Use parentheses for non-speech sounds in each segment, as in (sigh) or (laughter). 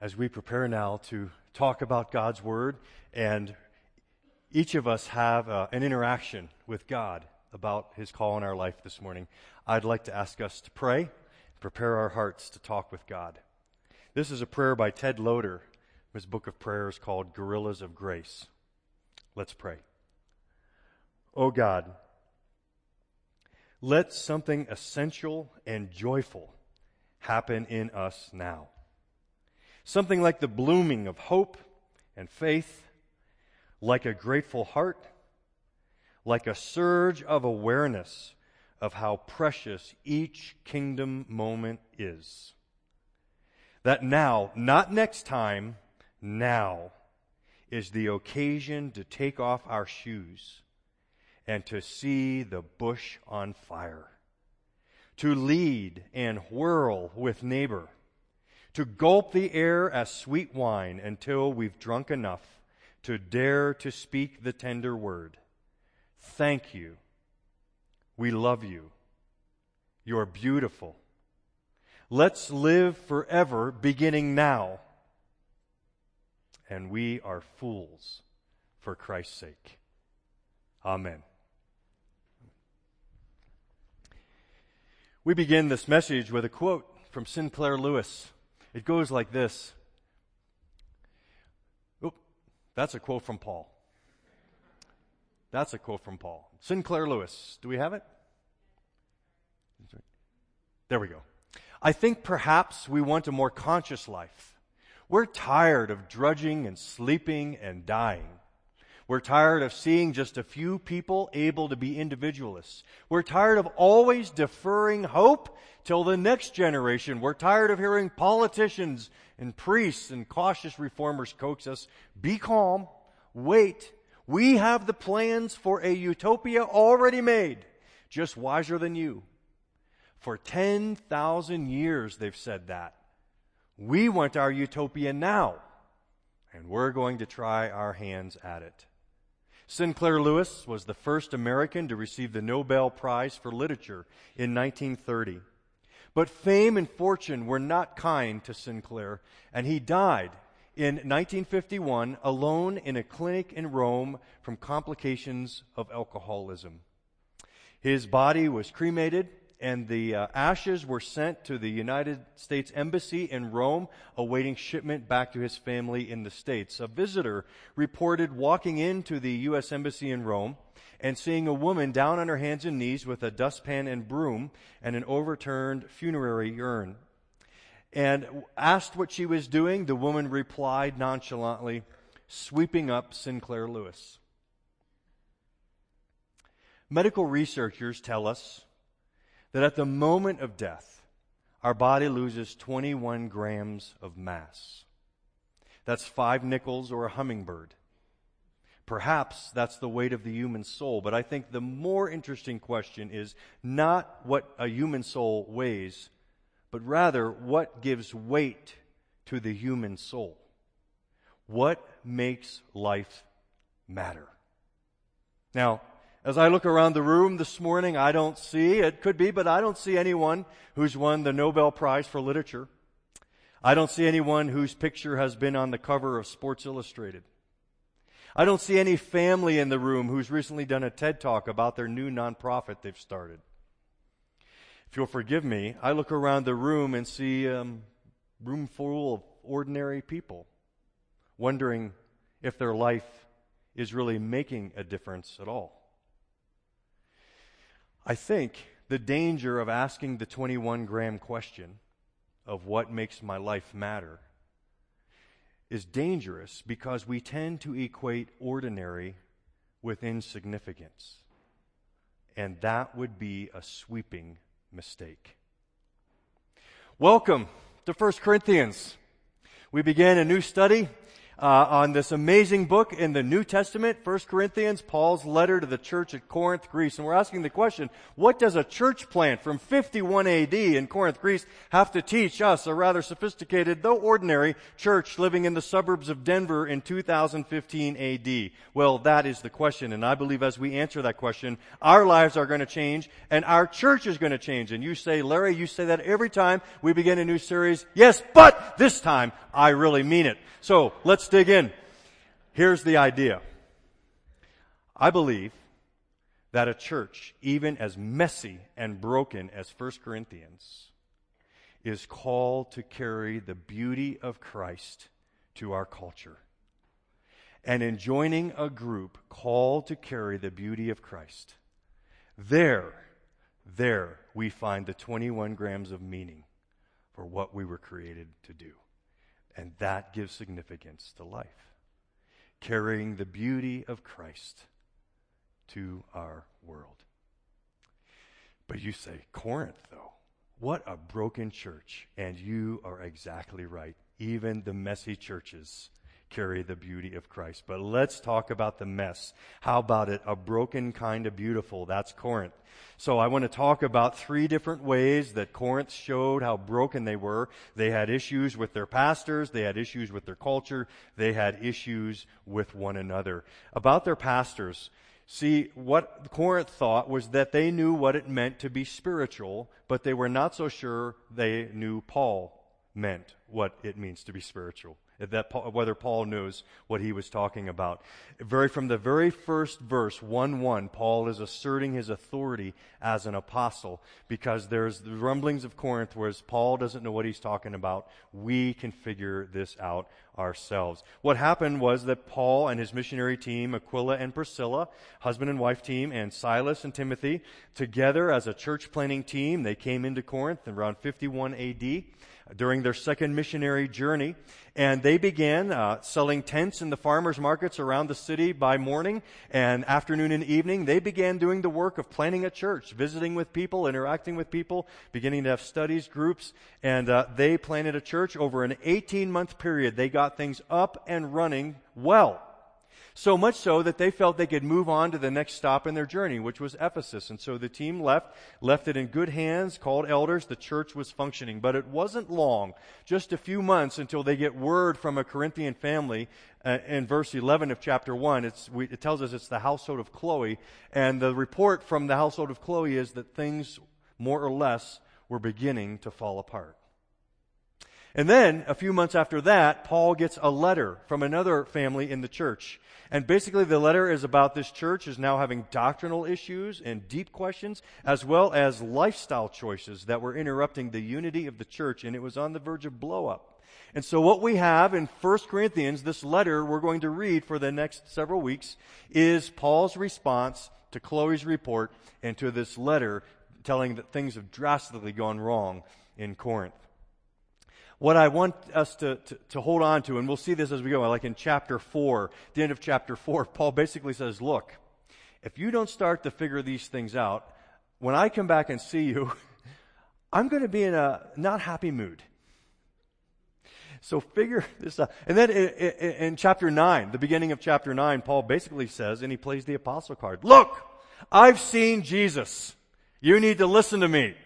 as we prepare now to talk about God's Word, and each of us have uh, an interaction with God about His call in our life this morning, I'd like to ask us to pray, prepare our hearts to talk with God. This is a prayer by Ted Loder. His book of prayers is called Guerrillas of Grace. Let's pray. Oh God, let something essential and joyful happen in us now. Something like the blooming of hope and faith, like a grateful heart, like a surge of awareness of how precious each kingdom moment is. That now, not next time, now is the occasion to take off our shoes and to see the bush on fire, to lead and whirl with neighbor, to gulp the air as sweet wine until we've drunk enough to dare to speak the tender word. Thank you. We love you. You're beautiful. Let's live forever beginning now. And we are fools for Christ's sake. Amen. We begin this message with a quote from Sinclair Lewis. It goes like this. Oop, that's a quote from Paul. That's a quote from Paul. Sinclair Lewis. Do we have it? There we go. I think perhaps we want a more conscious life. We're tired of drudging and sleeping and dying. We're tired of seeing just a few people able to be individualists. We're tired of always deferring hope till the next generation. We're tired of hearing politicians and priests and cautious reformers coax us, be calm, wait. We have the plans for a utopia already made, just wiser than you. For 10,000 years they've said that. We want our utopia now, and we're going to try our hands at it. Sinclair Lewis was the first American to receive the Nobel Prize for Literature in 1930. But fame and fortune were not kind to Sinclair, and he died in 1951 alone in a clinic in Rome from complications of alcoholism. His body was cremated and the uh, ashes were sent to the United States Embassy in Rome, awaiting shipment back to his family in the States. A visitor reported walking into the U.S. Embassy in Rome and seeing a woman down on her hands and knees with a dustpan and broom and an overturned funerary urn. And asked what she was doing, the woman replied nonchalantly, sweeping up Sinclair Lewis. Medical researchers tell us that at the moment of death, our body loses 21 grams of mass. That's five nickels or a hummingbird. Perhaps that's the weight of the human soul, but I think the more interesting question is not what a human soul weighs, but rather what gives weight to the human soul. What makes life matter? Now, as I look around the room this morning, I don't see, it could be, but I don't see anyone who's won the Nobel Prize for Literature. I don't see anyone whose picture has been on the cover of Sports Illustrated. I don't see any family in the room who's recently done a TED talk about their new nonprofit they've started. If you'll forgive me, I look around the room and see a um, room full of ordinary people, wondering if their life is really making a difference at all. I think the danger of asking the 21 gram question of what makes my life matter is dangerous because we tend to equate ordinary with insignificance. And that would be a sweeping mistake. Welcome to 1 Corinthians. We begin a new study uh, on this amazing book in the New Testament, 1 Corinthians, Paul's letter to the church at Corinth, Greece. And we're asking the question, what does a church plant from 51 AD in Corinth, Greece have to teach us, a rather sophisticated, though ordinary, church living in the suburbs of Denver in 2015 AD? Well, that is the question. And I believe as we answer that question, our lives are going to change and our church is going to change. And you say, Larry, you say that every time we begin a new series. Yes, but this time I really mean it. So let's dig in. Here's the idea. I believe that a church, even as messy and broken as 1 Corinthians, is called to carry the beauty of Christ to our culture. And in joining a group called to carry the beauty of Christ, there, there we find the 21 grams of meaning for what we were created to do. And that gives significance to life. Carrying the beauty of Christ to our world. But you say, Corinth, though, what a broken church. And you are exactly right. Even the messy churches carry the beauty of Christ. But let's talk about the mess. How about it? A broken kind of beautiful. That's Corinth. So I want to talk about three different ways that Corinth showed how broken they were. They had issues with their pastors. They had issues with their culture. They had issues with one another. About their pastors, See, what Corinth thought was that they knew what it meant to be spiritual, but they were not so sure they knew Paul meant what it means to be spiritual that Paul, whether Paul knows what he was talking about. Very from the very first verse, 1 1, Paul is asserting his authority as an apostle because there's the rumblings of Corinth, whereas Paul doesn't know what he's talking about. We can figure this out ourselves. What happened was that Paul and his missionary team, Aquila and Priscilla, husband and wife team, and Silas and Timothy, together as a church planning team, they came into Corinth around 51 AD during their second missionary journey. And they began uh, selling tents in the farmers markets around the city by morning and afternoon and evening. They began doing the work of planning a church, visiting with people, interacting with people, beginning to have studies, groups. And uh, they planted a church over an 18 month period. They got things up and running well. So much so that they felt they could move on to the next stop in their journey, which was Ephesus. And so the team left, left it in good hands, called elders. The church was functioning. But it wasn't long, just a few months until they get word from a Corinthian family. Uh, in verse 11 of chapter 1, we, it tells us it's the household of Chloe. And the report from the household of Chloe is that things, more or less, were beginning to fall apart. And then, a few months after that, Paul gets a letter from another family in the church. And basically the letter is about this church is now having doctrinal issues and deep questions, as well as lifestyle choices that were interrupting the unity of the church, and it was on the verge of blow up. And so what we have in 1 Corinthians, this letter we're going to read for the next several weeks, is Paul's response to Chloe's report and to this letter telling that things have drastically gone wrong in Corinth what I want us to, to, to, hold on to, and we'll see this as we go, like in chapter 4, the end of chapter 4, Paul basically says, Look, if you don't start to figure these things out, when I come back and see you, (laughs) I'm going to be in a not happy mood. So figure (laughs) this out. And then in, in, in chapter 9, the beginning of chapter 9, Paul basically says, and he plays the apostle card Look, I've seen Jesus. You need to listen to me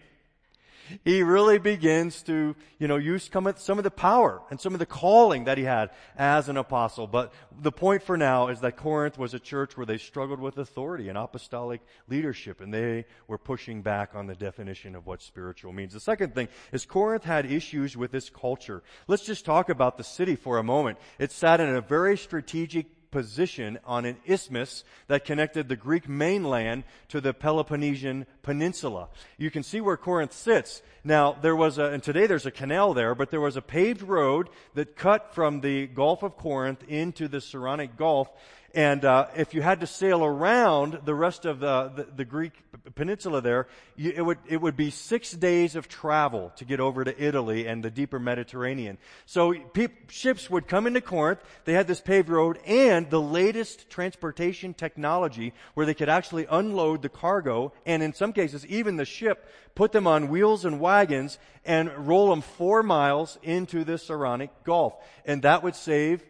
he really begins to, you know, use some of the power and some of the calling that he had as an apostle. But the point for now is that Corinth was a church where they struggled with authority and apostolic leadership, and they were pushing back on the definition of what spiritual means. The second thing is Corinth had issues with its culture. Let's just talk about the city for a moment. It sat in a very strategic position on an isthmus that connected the Greek mainland to the Peloponnesian Peninsula. You can see where Corinth sits. Now, there was a, and today there's a canal there, but there was a paved road that cut from the Gulf of Corinth into the Saronic Gulf, and uh, if you had to sail around the rest of the, the, the Greek peninsula there, you, it, would, it would be six days of travel to get over to Italy and the deeper Mediterranean. So pe- ships would come into Corinth. They had this paved road and the latest transportation technology where they could actually unload the cargo and in some cases even the ship, put them on wheels and wagons and roll them four miles into the Saronic Gulf. And that would save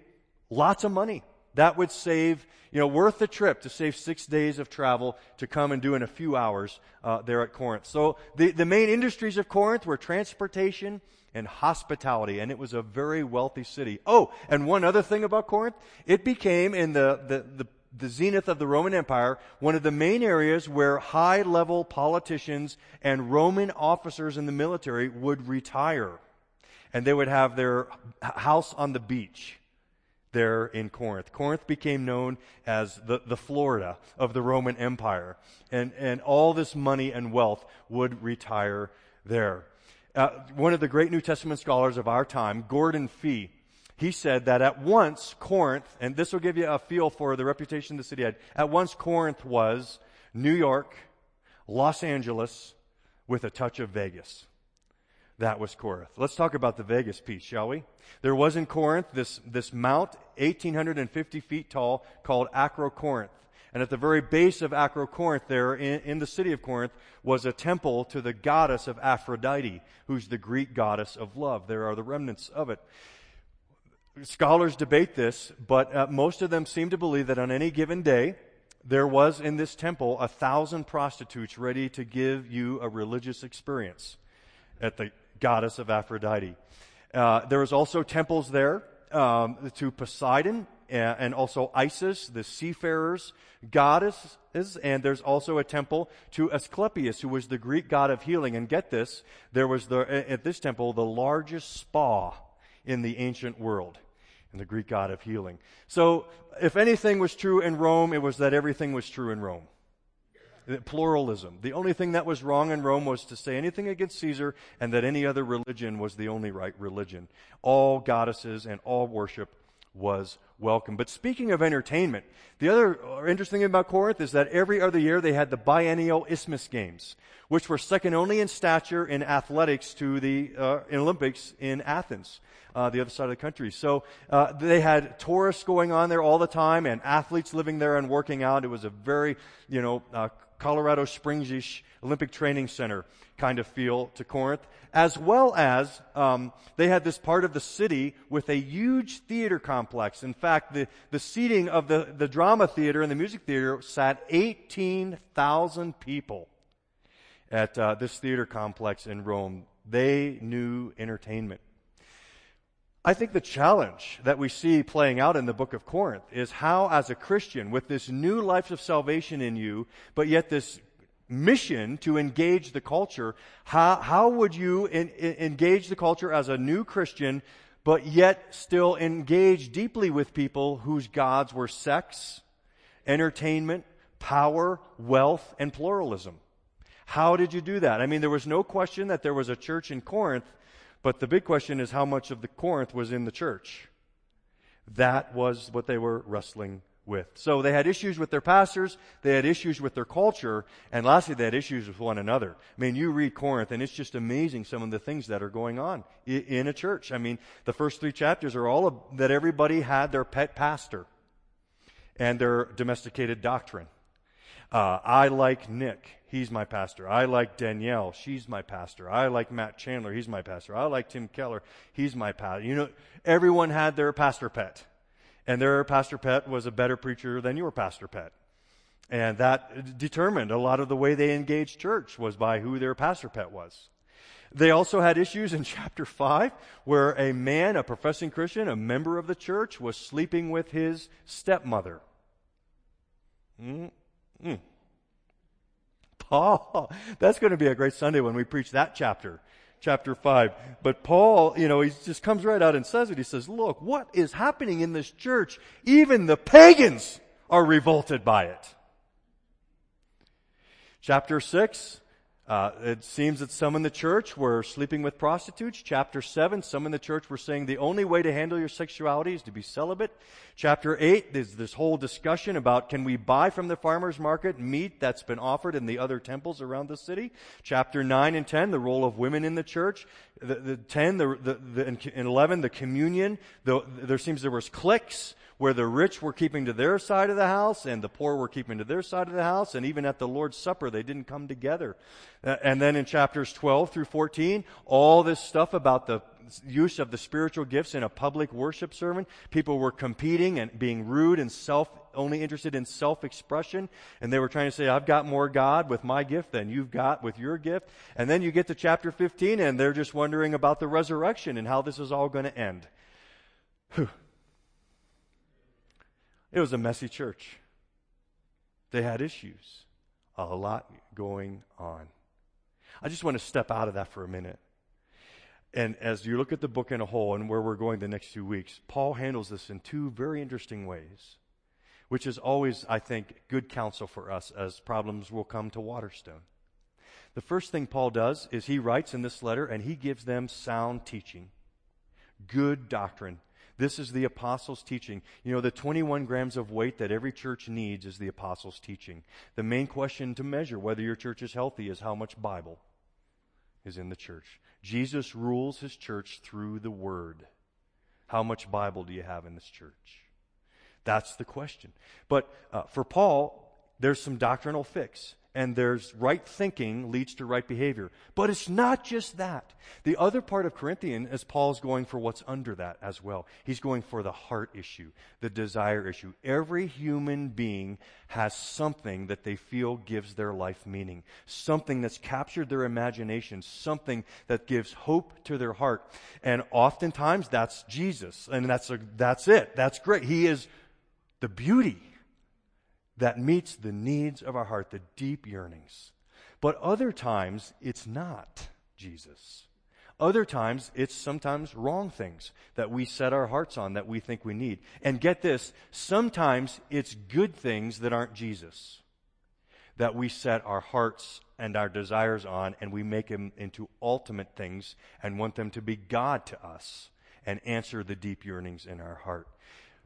Lots of money. That would save, you know, worth the trip to save six days of travel to come and do in a few hours uh, there at Corinth. So the, the main industries of Corinth were transportation and hospitality, and it was a very wealthy city. Oh, and one other thing about Corinth, it became in the, the, the the zenith of the Roman Empire, one of the main areas where high level politicians and Roman officers in the military would retire. And they would have their house on the beach there in Corinth. Corinth became known as the, the Florida of the Roman Empire. And, and all this money and wealth would retire there. Uh, one of the great New Testament scholars of our time, Gordon Fee, he said that at once Corinth, and this will give you a feel for the reputation the city had, at once Corinth was New York, Los Angeles, with a touch of Vegas. That was Corinth. Let's talk about the Vegas piece, shall we? There was in Corinth this, this mount, 1,850 feet tall, called Acrocorinth. And at the very base of Acrocorinth, there in, in, the city of Corinth, was a temple to the goddess of Aphrodite, who's the Greek goddess of love. There are the remnants of it. Scholars debate this, but uh, most of them seem to believe that on any given day, there was in this temple a thousand prostitutes ready to give you a religious experience at the goddess of Aphrodite. Uh, there was also temples there um, to Poseidon and, also Isis, the seafarers' goddesses, and there's also a temple to Asclepius, who was the Greek god of healing. And get this, there was the, at this temple the largest spa in the ancient world, and the Greek god of healing. So, if anything was true in Rome, it was that everything was true in Rome pluralism. The only thing that was wrong in Rome was to say anything against Caesar and that any other religion was the only right religion. All goddesses and all worship was welcome. But speaking of entertainment, the other interesting thing about Corinth is that every other year they had the biennial Isthmus Games, which were second only in stature in athletics to the uh, Olympics in Athens. Uh, the other side of the country. So uh, they had tourists going on there all the time and athletes living there and working out. It was a very, you know, uh, Colorado Springs-ish Olympic Training Center kind of feel to Corinth, as well as um, they had this part of the city with a huge theater complex. In fact, the, the seating of the, the drama theater and the music theater sat 18,000 people at uh, this theater complex in Rome. They knew entertainment. I think the challenge that we see playing out in the book of Corinth is how, as a Christian, with this new life of salvation in you, but yet this mission to engage the culture, how, how would you in, in, engage the culture as a new Christian, but yet still engage deeply with people whose gods were sex, entertainment, power, wealth, and pluralism? How did you do that? I mean, there was no question that there was a church in Corinth but the big question is how much of the Corinth was in the church? That was what they were wrestling with. So they had issues with their pastors, they had issues with their culture, and lastly, they had issues with one another. I mean, you read Corinth, and it's just amazing some of the things that are going on in a church. I mean, the first three chapters are all of, that everybody had their pet pastor and their domesticated doctrine. Uh, I like Nick. He's my pastor. I like Danielle. She's my pastor. I like Matt Chandler. He's my pastor. I like Tim Keller. He's my pastor. You know, everyone had their pastor pet. And their pastor pet was a better preacher than your pastor pet. And that determined a lot of the way they engaged church was by who their pastor pet was. They also had issues in (laughs) chapter 5 where a man, a professing Christian, a member of the church, was sleeping with his stepmother. Mm, Mm. Paul, (laughs) that's going to be a great Sunday when we preach that chapter, chapter 5. But Paul, you know, he just comes right out and says it. He says, look, what is happening in this church? Even the pagans are revolted by it. Chapter 6, uh, it seems that some in the church were sleeping with prostitutes. Chapter 7, some in the church were saying the only way to handle your sexuality is to be celibate. Chapter 8, there's this whole discussion about can we buy from the farmer's market meat that's been offered in the other temples around the city. Chapter 9 and 10, the role of women in the church. The, the 10, the, the, the, and 11, the communion. The, there seems there was cliques where the rich were keeping to their side of the house and the poor were keeping to their side of the house. And even at the Lord's Supper, they didn't come together. And then in chapters 12 through 14, all this stuff about the use of the spiritual gifts in a public worship sermon. People were competing and being rude and self, only interested in self-expression. And they were trying to say, I've got more God with my gift than you've got with your gift. And then you get to chapter 15 and they're just wondering about the resurrection and how this is all going to end. Whew. It was a messy church. They had issues. A lot going on. I just want to step out of that for a minute. And as you look at the book in a whole and where we're going the next few weeks, Paul handles this in two very interesting ways, which is always, I think, good counsel for us as problems will come to Waterstone. The first thing Paul does is he writes in this letter and he gives them sound teaching, good doctrine. This is the apostles' teaching. You know, the 21 grams of weight that every church needs is the apostles' teaching. The main question to measure whether your church is healthy is how much Bible is in the church. Jesus rules his church through the Word. How much Bible do you have in this church? That's the question. But uh, for Paul, there's some doctrinal fix and there's right thinking leads to right behavior. But it's not just that. The other part of Corinthian is Paul's going for what's under that as well. He's going for the heart issue, the desire issue. Every human being has something that they feel gives their life meaning, something that's captured their imagination, something that gives hope to their heart. And oftentimes that's Jesus. And that's, a, that's it. That's great. He is the beauty that meets the needs of our heart, the deep yearnings. But other times, it's not Jesus. Other times, it's sometimes wrong things that we set our hearts on that we think we need. And get this, sometimes it's good things that aren't Jesus that we set our hearts and our desires on and we make them into ultimate things and want them to be God to us and answer the deep yearnings in our heart.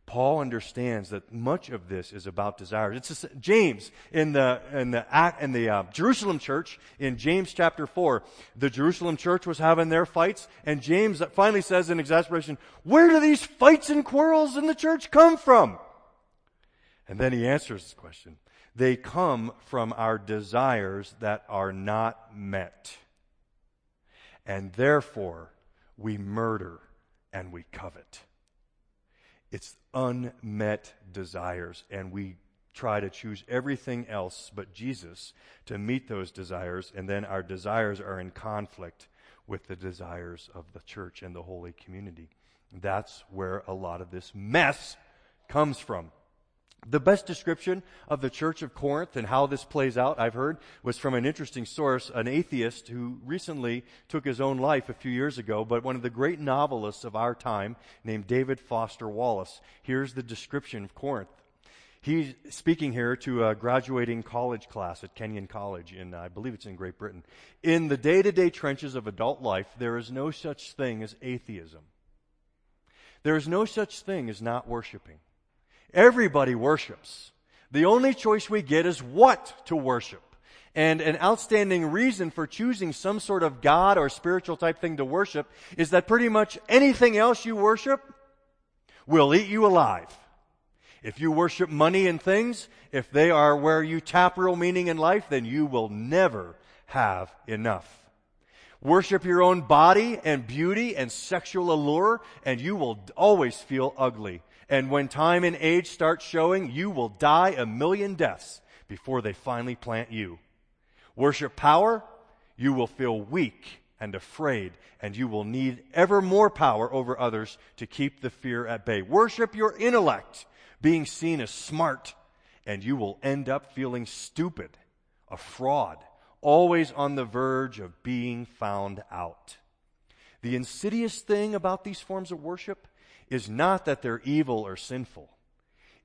Paul understands that much of this is about desires. It's just, James in the in the in the uh, Jerusalem church in James chapter four. The Jerusalem church was having their fights, and James finally says in exasperation, "Where do these fights and quarrels in the church come from?" And then he answers this question: They come from our desires that are not met, and therefore we murder and we covet. It's unmet desires, and we try to choose everything else but Jesus to meet those desires, and then our desires are in conflict with the desires of the church and the holy community. That's where a lot of this mess comes from. The best description of the church of Corinth and how this plays out, I've heard, was from an interesting source, an atheist who recently took his own life a few years ago, but one of the great novelists of our time named David Foster Wallace. Here's the description of Corinth. He's speaking here to a graduating college class at Kenyon College in, I believe it's in Great Britain. In the day to day trenches of adult life, there is no such thing as atheism. There is no such thing as not worshiping. Everybody worships. The only choice we get is what to worship. And an outstanding reason for choosing some sort of God or spiritual type thing to worship is that pretty much anything else you worship will eat you alive. If you worship money and things, if they are where you tap real meaning in life, then you will never have enough. Worship your own body and beauty and sexual allure, and you will always feel ugly. And when time and age start showing, you will die a million deaths before they finally plant you. Worship power, you will feel weak and afraid, and you will need ever more power over others to keep the fear at bay. Worship your intellect, being seen as smart, and you will end up feeling stupid, a fraud, always on the verge of being found out. The insidious thing about these forms of worship is not that they're evil or sinful,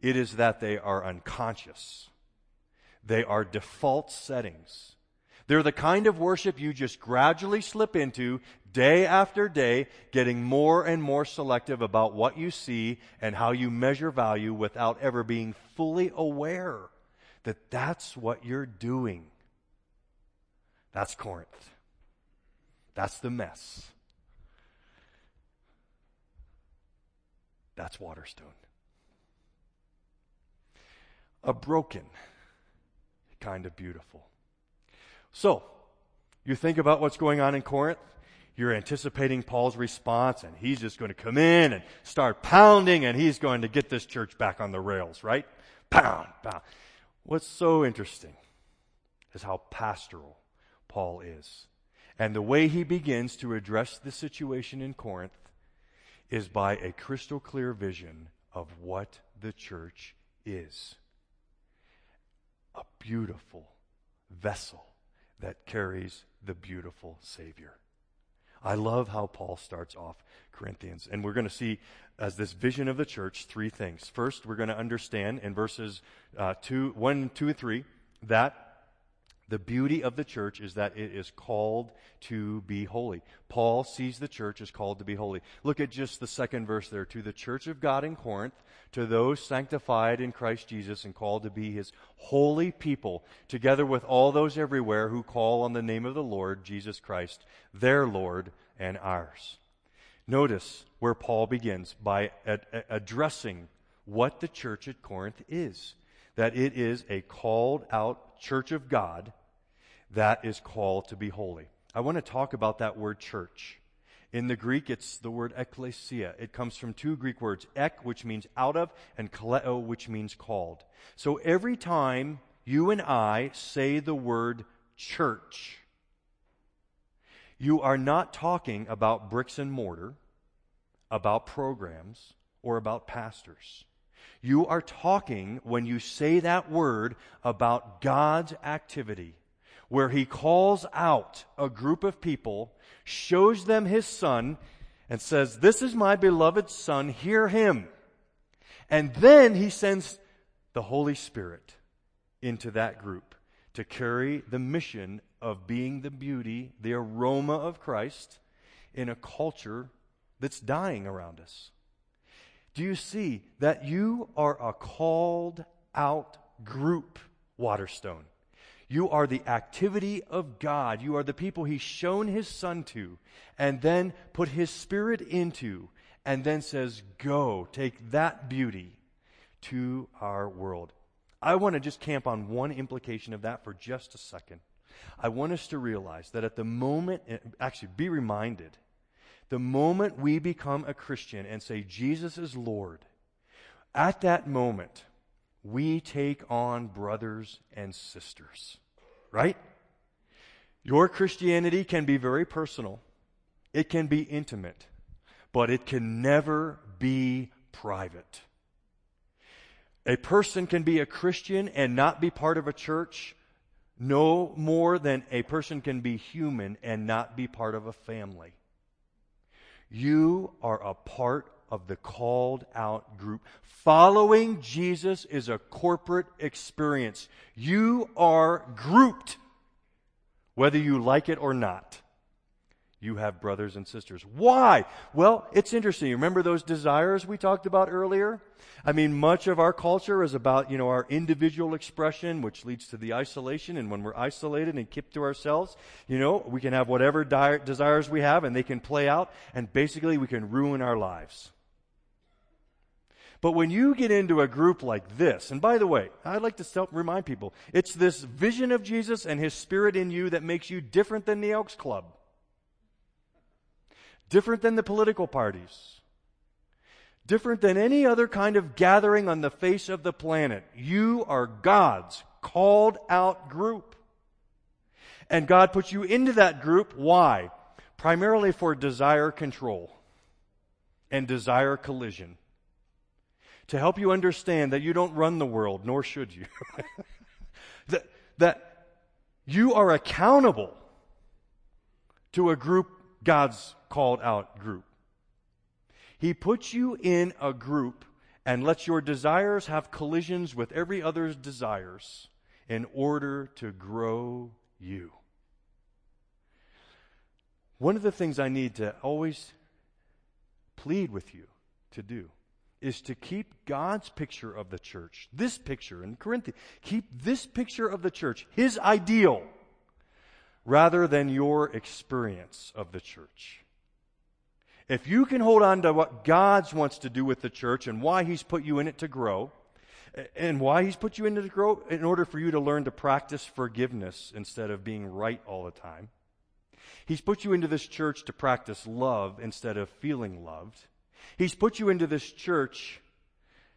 it is that they are unconscious. They are default settings. They're the kind of worship you just gradually slip into day after day, getting more and more selective about what you see and how you measure value without ever being fully aware that that's what you're doing. That's Corinth. That's the mess. That's Waterstone. A broken kind of beautiful. So, You think about what's going on in Corinth, you're anticipating Paul's response, and he's just going to come in and start pounding, and he's going to get this church back on the rails, right? Pound, pound. What's so interesting is how pastoral Paul is. And the way he begins to address the situation in Corinth is by a crystal clear vision of what the church is a beautiful vessel that carries the beautiful Savior. I love how Paul starts off Corinthians. And we're going to see, as this vision of the church, three things. First, we're going to understand in verses uh, two, 1, 2, and 3 that the beauty of the church is that it is called to be holy. Paul sees the church as called to be holy. Look at just the second verse there. To the church of God in Corinth, to those sanctified in Christ Jesus and called to be his holy people, together with all those everywhere who call on the name of the Lord Jesus Christ, their Lord and ours. Notice where Paul begins by ad- addressing what the church at Corinth is that it is a called out church of God that is called to be holy. I want to talk about that word church. In the Greek, it's the word ecclesia. It comes from two Greek words, ek, which means out of, and kaleo, which means called. So every time you and I say the word church, you are not talking about bricks and mortar, about programs, or about pastors. You are talking, when you say that word, about God's activity, where He calls out a group of people, shows them His Son, and says, This is my beloved Son, hear Him. And then He sends the Holy Spirit into that group to carry the mission of being the beauty, the aroma of Christ in a culture that's dying around us. Do you see that you are a called out group, Waterstone? You are the activity of God. You are the people He's shown His Son to, and then put His Spirit into, and then says, Go, take that beauty to our world. I want to just camp on one implication of that for just a second. I want us to realize that at the moment, actually, be reminded the moment we become a Christian and say, Jesus is Lord, at that moment, we take on brothers and sisters. Right? Your Christianity can be very personal, it can be intimate, but it can never be private. A person can be a Christian and not be part of a church no more than a person can be human and not be part of a family. You are a part of the called out group. Following Jesus is a corporate experience. You are grouped, whether you like it or not you have brothers and sisters. Why? Well, it's interesting. Remember those desires we talked about earlier? I mean, much of our culture is about, you know, our individual expression, which leads to the isolation. And when we're isolated and kept to ourselves, you know, we can have whatever di- desires we have and they can play out and basically we can ruin our lives. But when you get into a group like this, and by the way, I'd like to self remind people, it's this vision of Jesus and His Spirit in you that makes you different than the Elks Club different than the political parties, different than any other kind of gathering on the face of the planet. You are God's called out group. And God puts you into that group. Why? Primarily for desire control and desire collision. To help you understand that you don't run the world, nor should you. (laughs) that, that you are accountable to a group God's called out group. He puts you in a group and lets your desires have collisions with every other's desires in order to grow you. One of the things I need to always plead with you to do is to keep God's picture of the church, this picture in Corinthians, keep this picture of the church, his ideal rather than your experience of the church. If you can hold on to what God wants to do with the church and why He's put you in it to grow, and why He's put you in it to grow, in order for you to learn to practice forgiveness instead of being right all the time, He's put you into this church to practice love instead of feeling loved. He's put you into this church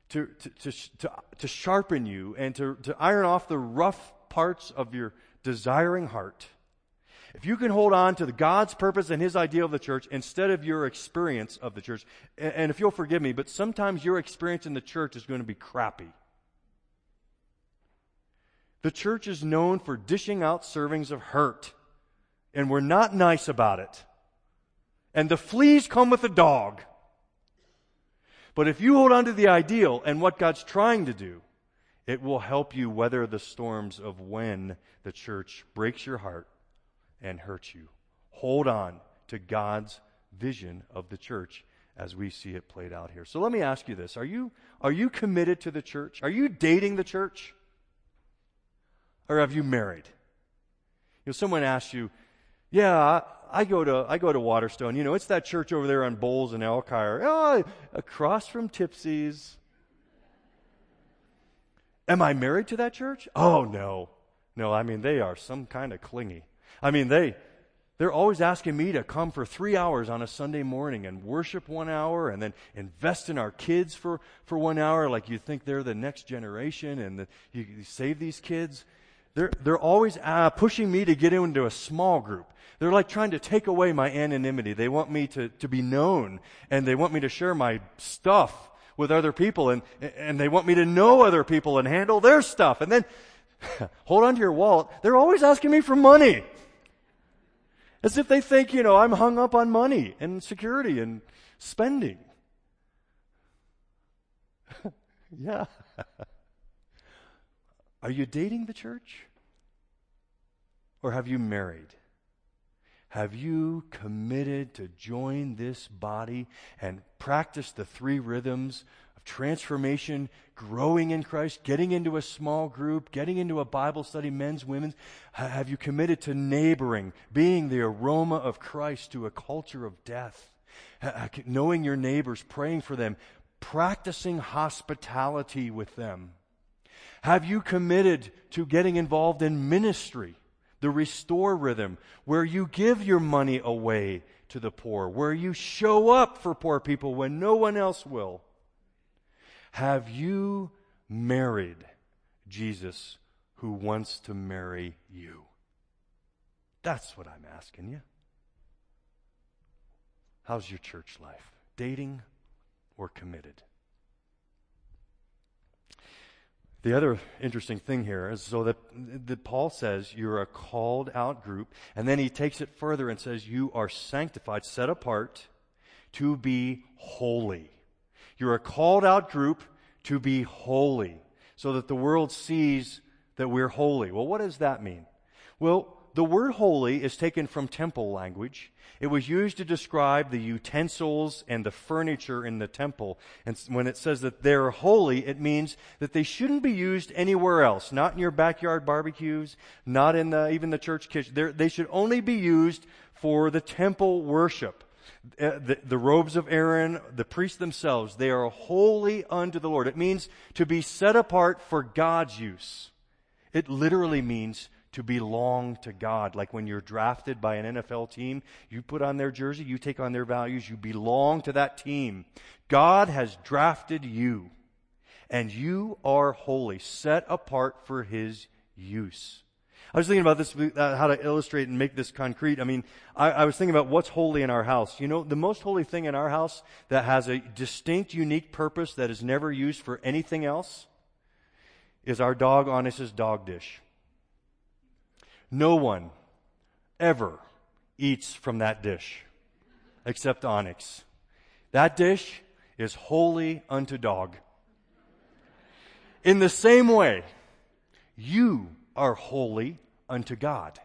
to, to, to, to, sharpen you and to, to iron off the rough parts of your desiring heart. If you can hold on to the God's purpose and His idea of the church instead of your experience of the church, and if you'll forgive me, but sometimes your experience in the church is going to be crappy. The church is known for dishing out servings of hurt, and we're not nice about it. And the fleas come with the dog. But if you hold on to the ideal and what God's trying to do, it will help you weather the storms of when the church breaks your heart and hurts you. Hold on to God's vision of the church as we see it played out here. So let me ask you this. Are you, are you committed to the church? Are you dating the church? Or have you married? You know, someone asked you, yeah, I, go to, I go to Waterstone. You know, it's that church over there on Bowles and Alkire. Oh, across from Tipsy's. Am I married to that church? Oh, no. No, I mean, they are some kind of clingy. I mean, they, they're always asking me to come for three hours on a Sunday morning and worship one hour and then invest in our kids for, for one hour like you think they're the next generation and that you, you save these kids. They're, they're always uh, pushing me to get into a small group. They're like trying to take away my anonymity. They want me to, to be known and they want me to share my stuff with other people and, and they want me to know other people and handle their stuff. And then, (laughs) hold on to your wallet. They're always asking me for money. As if they think, you know, I'm hung up on money and security and spending. (laughs) yeah. (laughs) Are you dating the church? Or have you married? Have you committed to join this body and practice the three rhythms of transformation, growing in Christ, getting into a small group, getting into a Bible study, men's, women's? Have you committed to neighboring, being the aroma of Christ to a culture of death? Knowing your neighbors, praying for them, practicing hospitality with them? Have you committed to getting involved in ministry? The restore rhythm, where you give your money away to the poor, where you show up for poor people when no one else will. Have you married Jesus who wants to marry you? That's what I'm asking you. How's your church life? Dating or committed? The other interesting thing here is so that, that Paul says you're a called out group, and then he takes it further and says you are sanctified, set apart to be holy. You're a called out group to be holy, so that the world sees that we're holy. Well, what does that mean? Well, the word holy is taken from temple language. It was used to describe the utensils and the furniture in the temple. And when it says that they're holy, it means that they shouldn't be used anywhere else. Not in your backyard barbecues, not in the, even the church kitchen. They're, they should only be used for the temple worship. Uh, the, the, robes of Aaron, the priests themselves, they are holy unto the Lord. It means to be set apart for God's use. It literally means to belong to God. Like when you're drafted by an NFL team, you put on their jersey, you take on their values, you belong to that team. God has drafted you, and you are holy, set apart for His use. I was thinking about this, uh, how to illustrate and make this concrete. I mean, I, I was thinking about what's holy in our house. You know, the most holy thing in our house that has a distinct, unique purpose that is never used for anything else is our dog Onyx's dog dish. No one ever eats from that dish except Onyx. That dish is holy unto dog. In the same way, you are holy unto God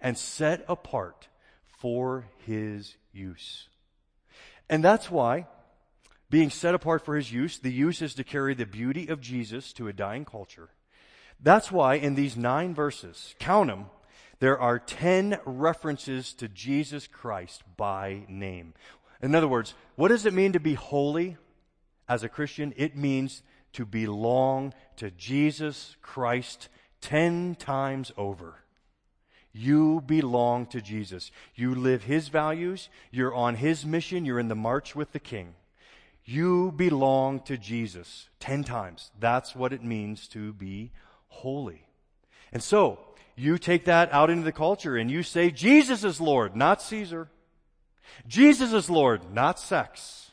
and set apart for his use. And that's why, being set apart for his use, the use is to carry the beauty of Jesus to a dying culture. That's why in these nine verses, count them, there are 10 references to Jesus Christ by name. In other words, what does it mean to be holy as a Christian? It means to belong to Jesus Christ 10 times over. You belong to Jesus. You live His values. You're on His mission. You're in the march with the King. You belong to Jesus. Ten times. That's what it means to be holy. And so, you take that out into the culture and you say, Jesus is Lord, not Caesar. Jesus is Lord, not sex.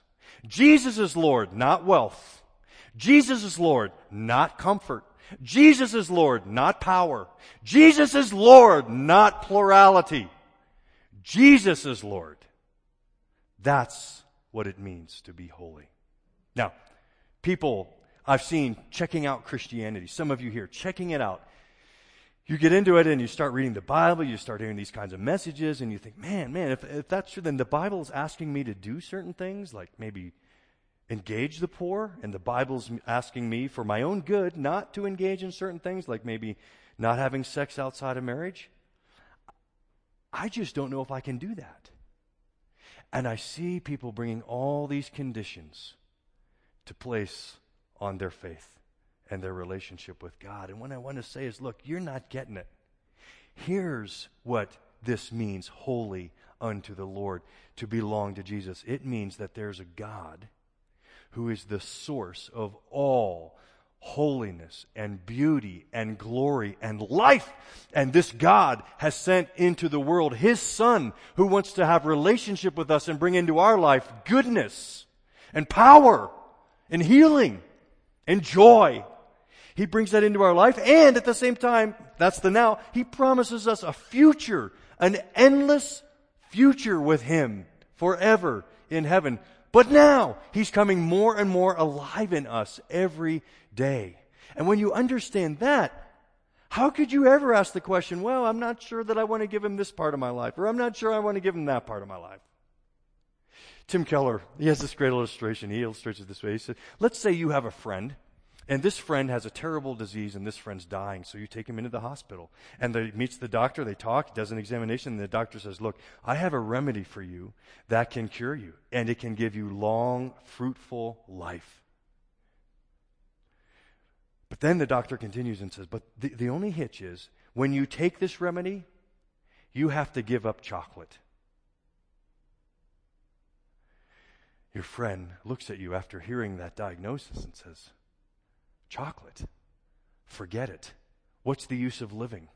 Jesus is Lord, not wealth. Jesus is Lord, not comfort. Jesus is Lord, not power. Jesus is Lord, not plurality. Jesus is Lord. That's what it means to be holy. Now, people I've seen checking out Christianity, some of you here checking it out. You get into it and you start reading the Bible, you start hearing these kinds of messages, and you think, man, man, if, if that's true, then the Bible is asking me to do certain things, like maybe engage the poor, and the Bible's asking me for my own good not to engage in certain things, like maybe not having sex outside of marriage. I just don't know if I can do that. And I see people bringing all these conditions to place on their faith and their relationship with God. And what I want to say is look, you're not getting it. Here's what this means holy unto the Lord, to belong to Jesus. It means that there's a God who is the source of all holiness and beauty and glory and life. And this God has sent into the world His Son who wants to have relationship with us and bring into our life goodness and power and healing and joy. He brings that into our life and at the same time, that's the now, He promises us a future, an endless future with Him forever in heaven. But now, He's coming more and more alive in us every day. And when you understand that, how could you ever ask the question, well, I'm not sure that I want to give him this part of my life, or I'm not sure I want to give him that part of my life? Tim Keller, he has this great illustration. He illustrates it this way. He said, let's say you have a friend and this friend has a terrible disease, and this friend's dying. So you take him into the hospital. And they meets the doctor, they talk, does an examination, and the doctor says, Look, I have a remedy for you that can cure you, and it can give you long, fruitful life. But then the doctor continues and says, But the, the only hitch is when you take this remedy, you have to give up chocolate. Your friend looks at you after hearing that diagnosis and says, Chocolate. Forget it. What's the use of living?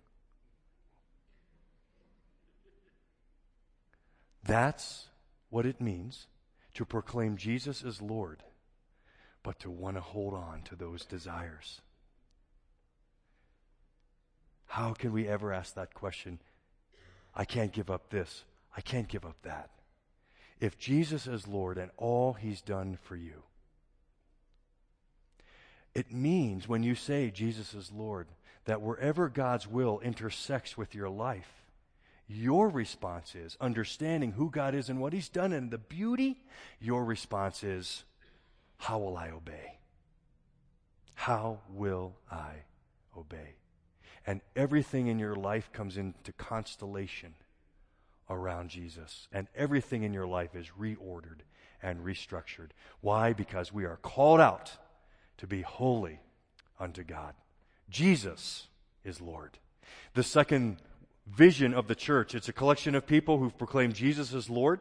That's what it means to proclaim Jesus as Lord, but to want to hold on to those desires. How can we ever ask that question? I can't give up this. I can't give up that. If Jesus is Lord and all he's done for you, it means when you say Jesus is Lord, that wherever God's will intersects with your life, your response is understanding who God is and what He's done and the beauty. Your response is, How will I obey? How will I obey? And everything in your life comes into constellation around Jesus. And everything in your life is reordered and restructured. Why? Because we are called out to be holy unto God. Jesus is Lord. The second vision of the church, it's a collection of people who've proclaimed Jesus as Lord,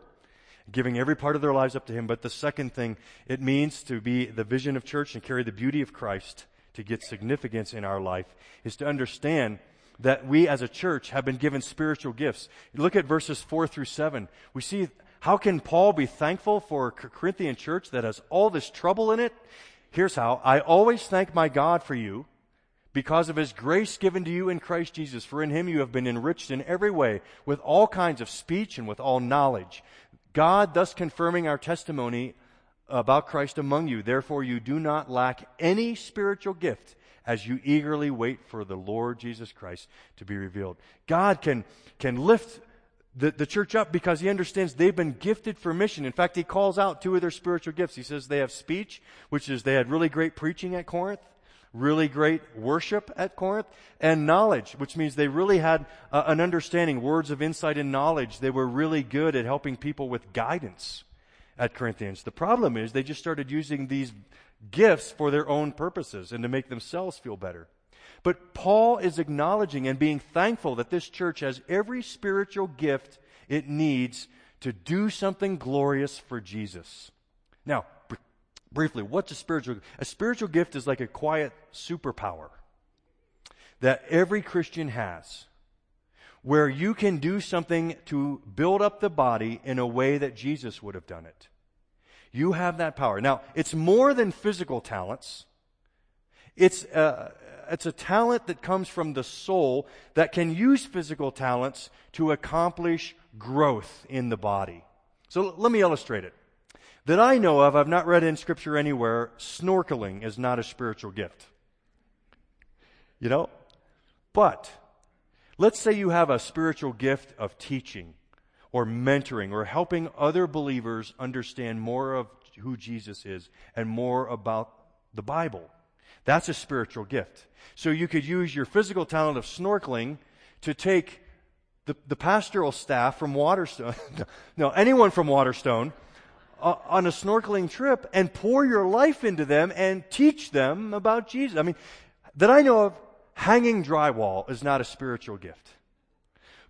giving every part of their lives up to Him. But the second thing it means to be the vision of church and carry the beauty of Christ to get significance in our life is to understand that we as a church have been given spiritual gifts. Look at verses 4 through 7. We see how can Paul be thankful for a Corinthian church that has all this trouble in it? Here's how I always thank my God for you because of his grace given to you in Christ Jesus. For in him you have been enriched in every way with all kinds of speech and with all knowledge. God thus confirming our testimony about Christ among you. Therefore you do not lack any spiritual gift as you eagerly wait for the Lord Jesus Christ to be revealed. God can, can lift the, the church up because he understands they've been gifted for mission. In fact, he calls out two of their spiritual gifts. He says they have speech, which is they had really great preaching at Corinth, really great worship at Corinth, and knowledge, which means they really had uh, an understanding, words of insight and knowledge. They were really good at helping people with guidance at Corinthians. The problem is they just started using these gifts for their own purposes and to make themselves feel better. But Paul is acknowledging and being thankful that this church has every spiritual gift it needs to do something glorious for Jesus. Now, br- briefly, what's a spiritual A spiritual gift is like a quiet superpower that every Christian has where you can do something to build up the body in a way that Jesus would have done it. You have that power. Now, it's more than physical talents. It's, uh, it's a talent that comes from the soul that can use physical talents to accomplish growth in the body. So let me illustrate it. That I know of, I've not read in scripture anywhere, snorkeling is not a spiritual gift. You know? But, let's say you have a spiritual gift of teaching or mentoring or helping other believers understand more of who Jesus is and more about the Bible. That's a spiritual gift. So you could use your physical talent of snorkeling to take the, the pastoral staff from Waterstone, (laughs) no, anyone from Waterstone, uh, on a snorkeling trip and pour your life into them and teach them about Jesus. I mean, that I know of, hanging drywall is not a spiritual gift.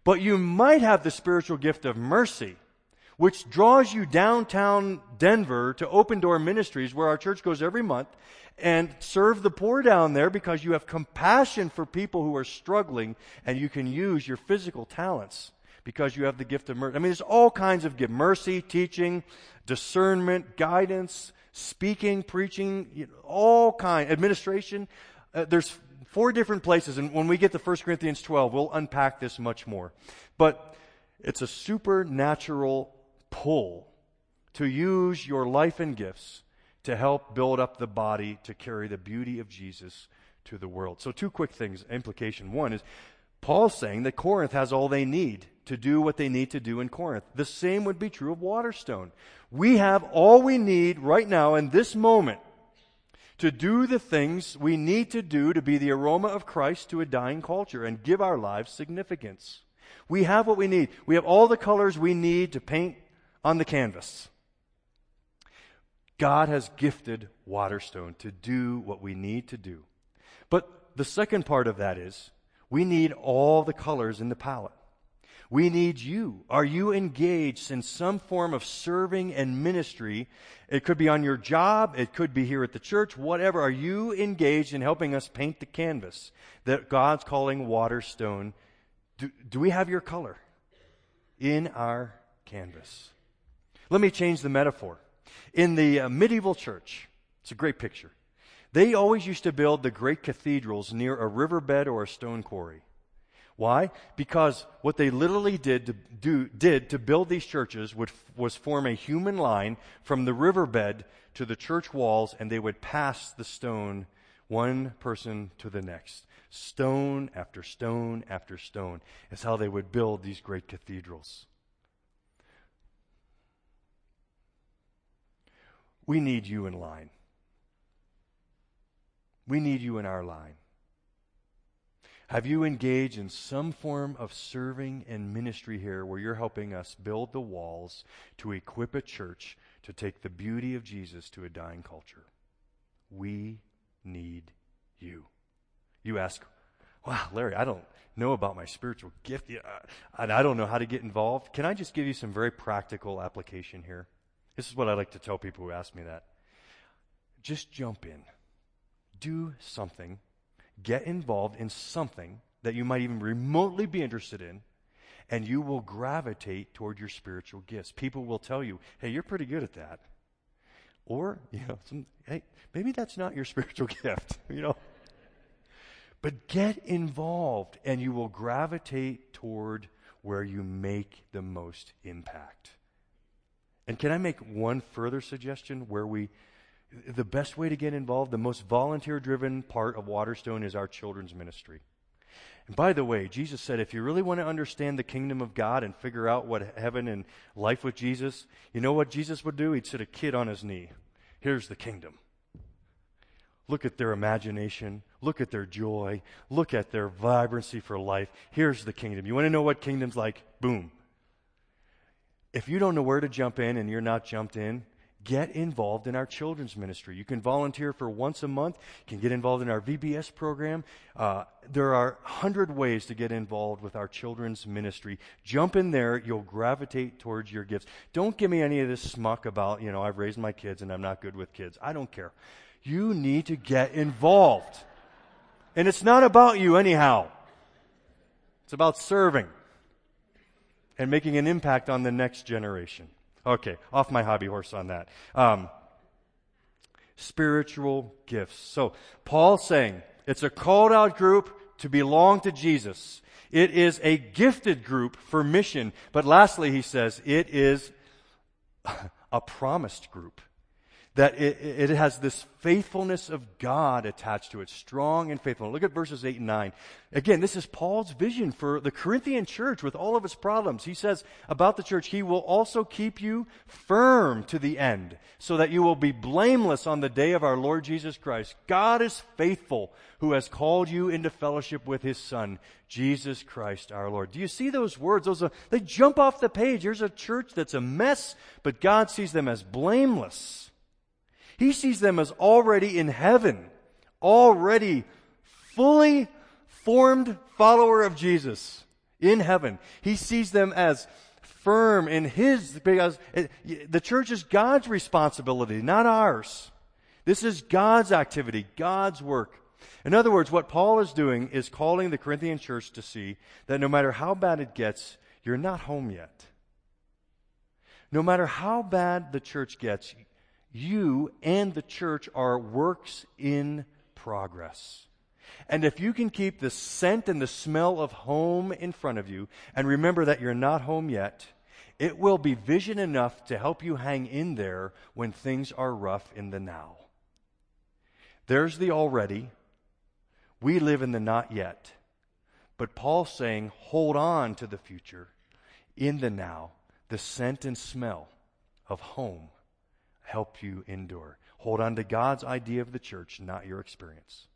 But you might have the spiritual gift of mercy which draws you downtown Denver to Open Door Ministries, where our church goes every month, and serve the poor down there because you have compassion for people who are struggling and you can use your physical talents because you have the gift of mercy. I mean, there's all kinds of gift mercy, teaching, discernment, guidance, speaking, preaching, you know, all kind, administration. Uh, there's four different places, and when we get to 1 Corinthians 12, we'll unpack this much more. But it's a supernatural pull to use your life and gifts to help build up the body to carry the beauty of Jesus to the world. So, two quick things. Implication one is Paul's saying that Corinth has all they need to do what they need to do in Corinth. The same would be true of Waterstone. We have all we need right now in this moment to do the things we need to do to be the aroma of Christ to a dying culture and give our lives significance. We have what we need. We have all the colors we need to paint on the canvas. God has gifted Waterstone to do what we need to do. But the second part of that is we need all the colors in the palette. We need you. Are you engaged in some form of serving and ministry? It could be on your job, it could be here at the church, whatever. Are you engaged in helping us paint the canvas that God's calling Waterstone? Do, do we have your color in our canvas? Let me change the metaphor. In the uh, medieval church, it's a great picture. They always used to build the great cathedrals near a riverbed or a stone quarry. Why? Because what they literally did to do did to build these churches would, was form a human line from the riverbed to the church walls, and they would pass the stone one person to the next. Stone after stone after stone is how they would build these great cathedrals. We need you in line. We need you in our line. Have you engaged in some form of serving and ministry here where you're helping us build the walls to equip a church to take the beauty of Jesus to a dying culture? We need you. You ask, wow, Larry, I don't know about my spiritual gift, uh, and I don't know how to get involved. Can I just give you some very practical application here? This is what I like to tell people who ask me that. Just jump in. Do something. Get involved in something that you might even remotely be interested in, and you will gravitate toward your spiritual gifts. People will tell you, hey, you're pretty good at that. Or, (laughs) you know, some, hey, maybe that's not your (laughs) spiritual gift, (laughs) you know. But get involved, and you will gravitate toward where you make the most impact. And can I make one further suggestion where we, the best way to get involved, the most volunteer driven part of Waterstone is our children's ministry. And by the way, Jesus said if you really want to understand the kingdom of God and figure out what heaven and life with Jesus, you know what Jesus would do? He'd sit a kid on his knee. Here's the kingdom. Look at their imagination. Look at their joy. Look at their vibrancy for life. Here's the kingdom. You want to know what kingdom's like? Boom if you don't know where to jump in and you're not jumped in, get involved in our children's ministry. You can volunteer for once a month. You can get involved in our VBS program. Uh, there are a hundred ways to get involved with our children's ministry. Jump in there. You'll gravitate towards your gifts. Don't give me any of this smuck about, you know, I've raised my kids and I'm not good with kids. I don't care. You need to get involved. And it's not about you anyhow. It's about serving and making an impact on the next generation. Okay, off my hobby horse on that. Um, spiritual gifts. So, Paul's saying it's a called out group to belong to Jesus. It is a gifted group for mission. But lastly, he says it is (laughs) a promised group that it, it, has this faithfulness of God attached to it, strong and faithful. Look at verses 8 and 9. Again, this is Paul's vision for the Corinthian church with all of its problems. He says about the church, He will also keep you firm to the end, so that you will be blameless on the day of our Lord Jesus Christ. God is faithful, who has called you into fellowship with His Son, Jesus Christ our Lord. Do you see those words? Those are, they jump off the page. Here's a church that's a mess, but God sees them as blameless. He sees them as already in heaven, already fully formed follower of Jesus in heaven. He sees them as firm in His, because the church is God's responsibility, not ours. This is God's activity, God's work. In other words, what Paul is doing is calling the Corinthian church to see that no matter how bad it gets, you're not home yet. No matter how bad the church gets, you and the church are works in progress. And if you can keep the scent and the smell of home in front of you and remember that you're not home yet, it will be vision enough to help you hang in there when things are rough in the now. There's the already. We live in the not yet. But Paul's saying, hold on to the future in the now, the scent and smell of home help you endure. Hold on to God's idea of the church, not your experience.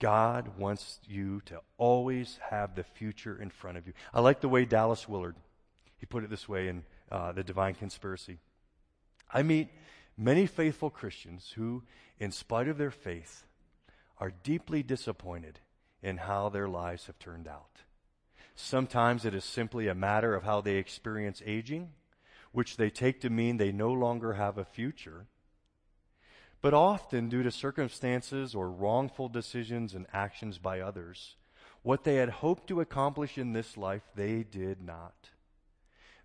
God wants you to always have the future in front of you. I like the way Dallas Willard, he put it this way in uh, The Divine Conspiracy. I meet many faithful Christians who, in spite of their faith, are deeply disappointed in how their lives have turned out. Sometimes it is simply a matter of how they experience aging which they take to mean they no longer have a future. But often, due to circumstances or wrongful decisions and actions by others, what they had hoped to accomplish in this life, they did not.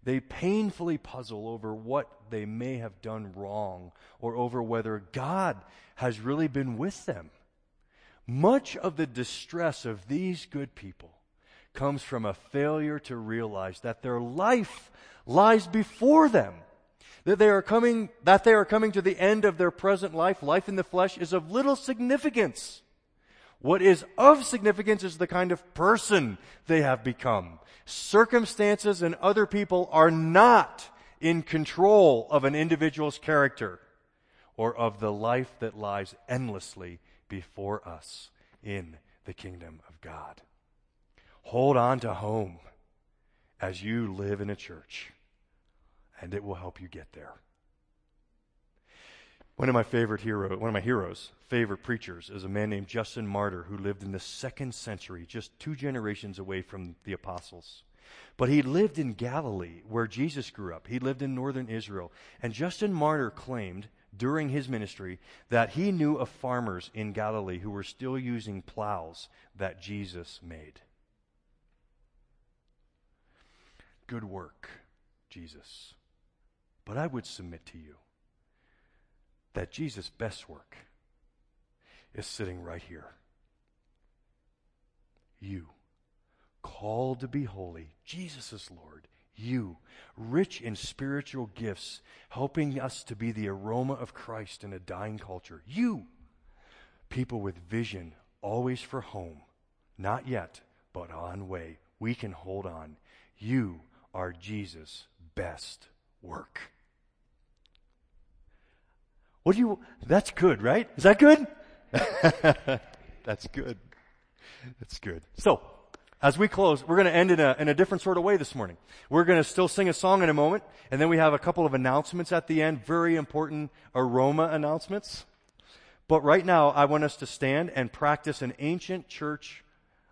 They painfully puzzle over what they may have done wrong or over whether God has really been with them. Much of the distress of these good people comes from a failure to realize that their life lies before them. That they are coming, that they are coming to the end of their present life, life in the flesh is of little significance. What is of significance is the kind of person they have become. Circumstances and other people are not in control of an individual's character or of the life that lies endlessly before us in the kingdom of God. Hold on to home as you live in a church and it will help you get there. One of my favorite hero, one of my heroes, favorite preachers, is a man named Justin Martyr who lived in the second century, just two generations away from the apostles. But he lived in Galilee, where Jesus grew up. He lived in northern Israel. And Justin Martyr claimed during his ministry that he knew of farmers in Galilee who were still using plows that Jesus made. Good work, Jesus. But I would submit to you that Jesus' best work is sitting right here. You, called to be holy, Jesus is Lord. You, rich in spiritual gifts, helping us to be the aroma of Christ in a dying culture. You, people with vision, always for home. Not yet, but on way. We can hold on. You are Jesus' best work. What do you, that's good, right? Is that good? (laughs) that's good. That's good. So, as we close, we're going to end in a, in a different sort of way this morning. We're going to still sing a song in a moment, and then we have a couple of announcements at the end, very important aroma announcements. But right now, I want us to stand and practice an ancient church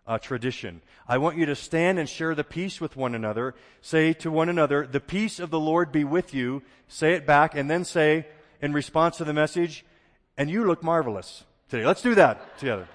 uh, tradition. I want you to stand and share the peace with one another. Say to one another, the peace of the Lord be with you. Say it back, and then say, in response to the message, and you look marvelous today. Let's do that together.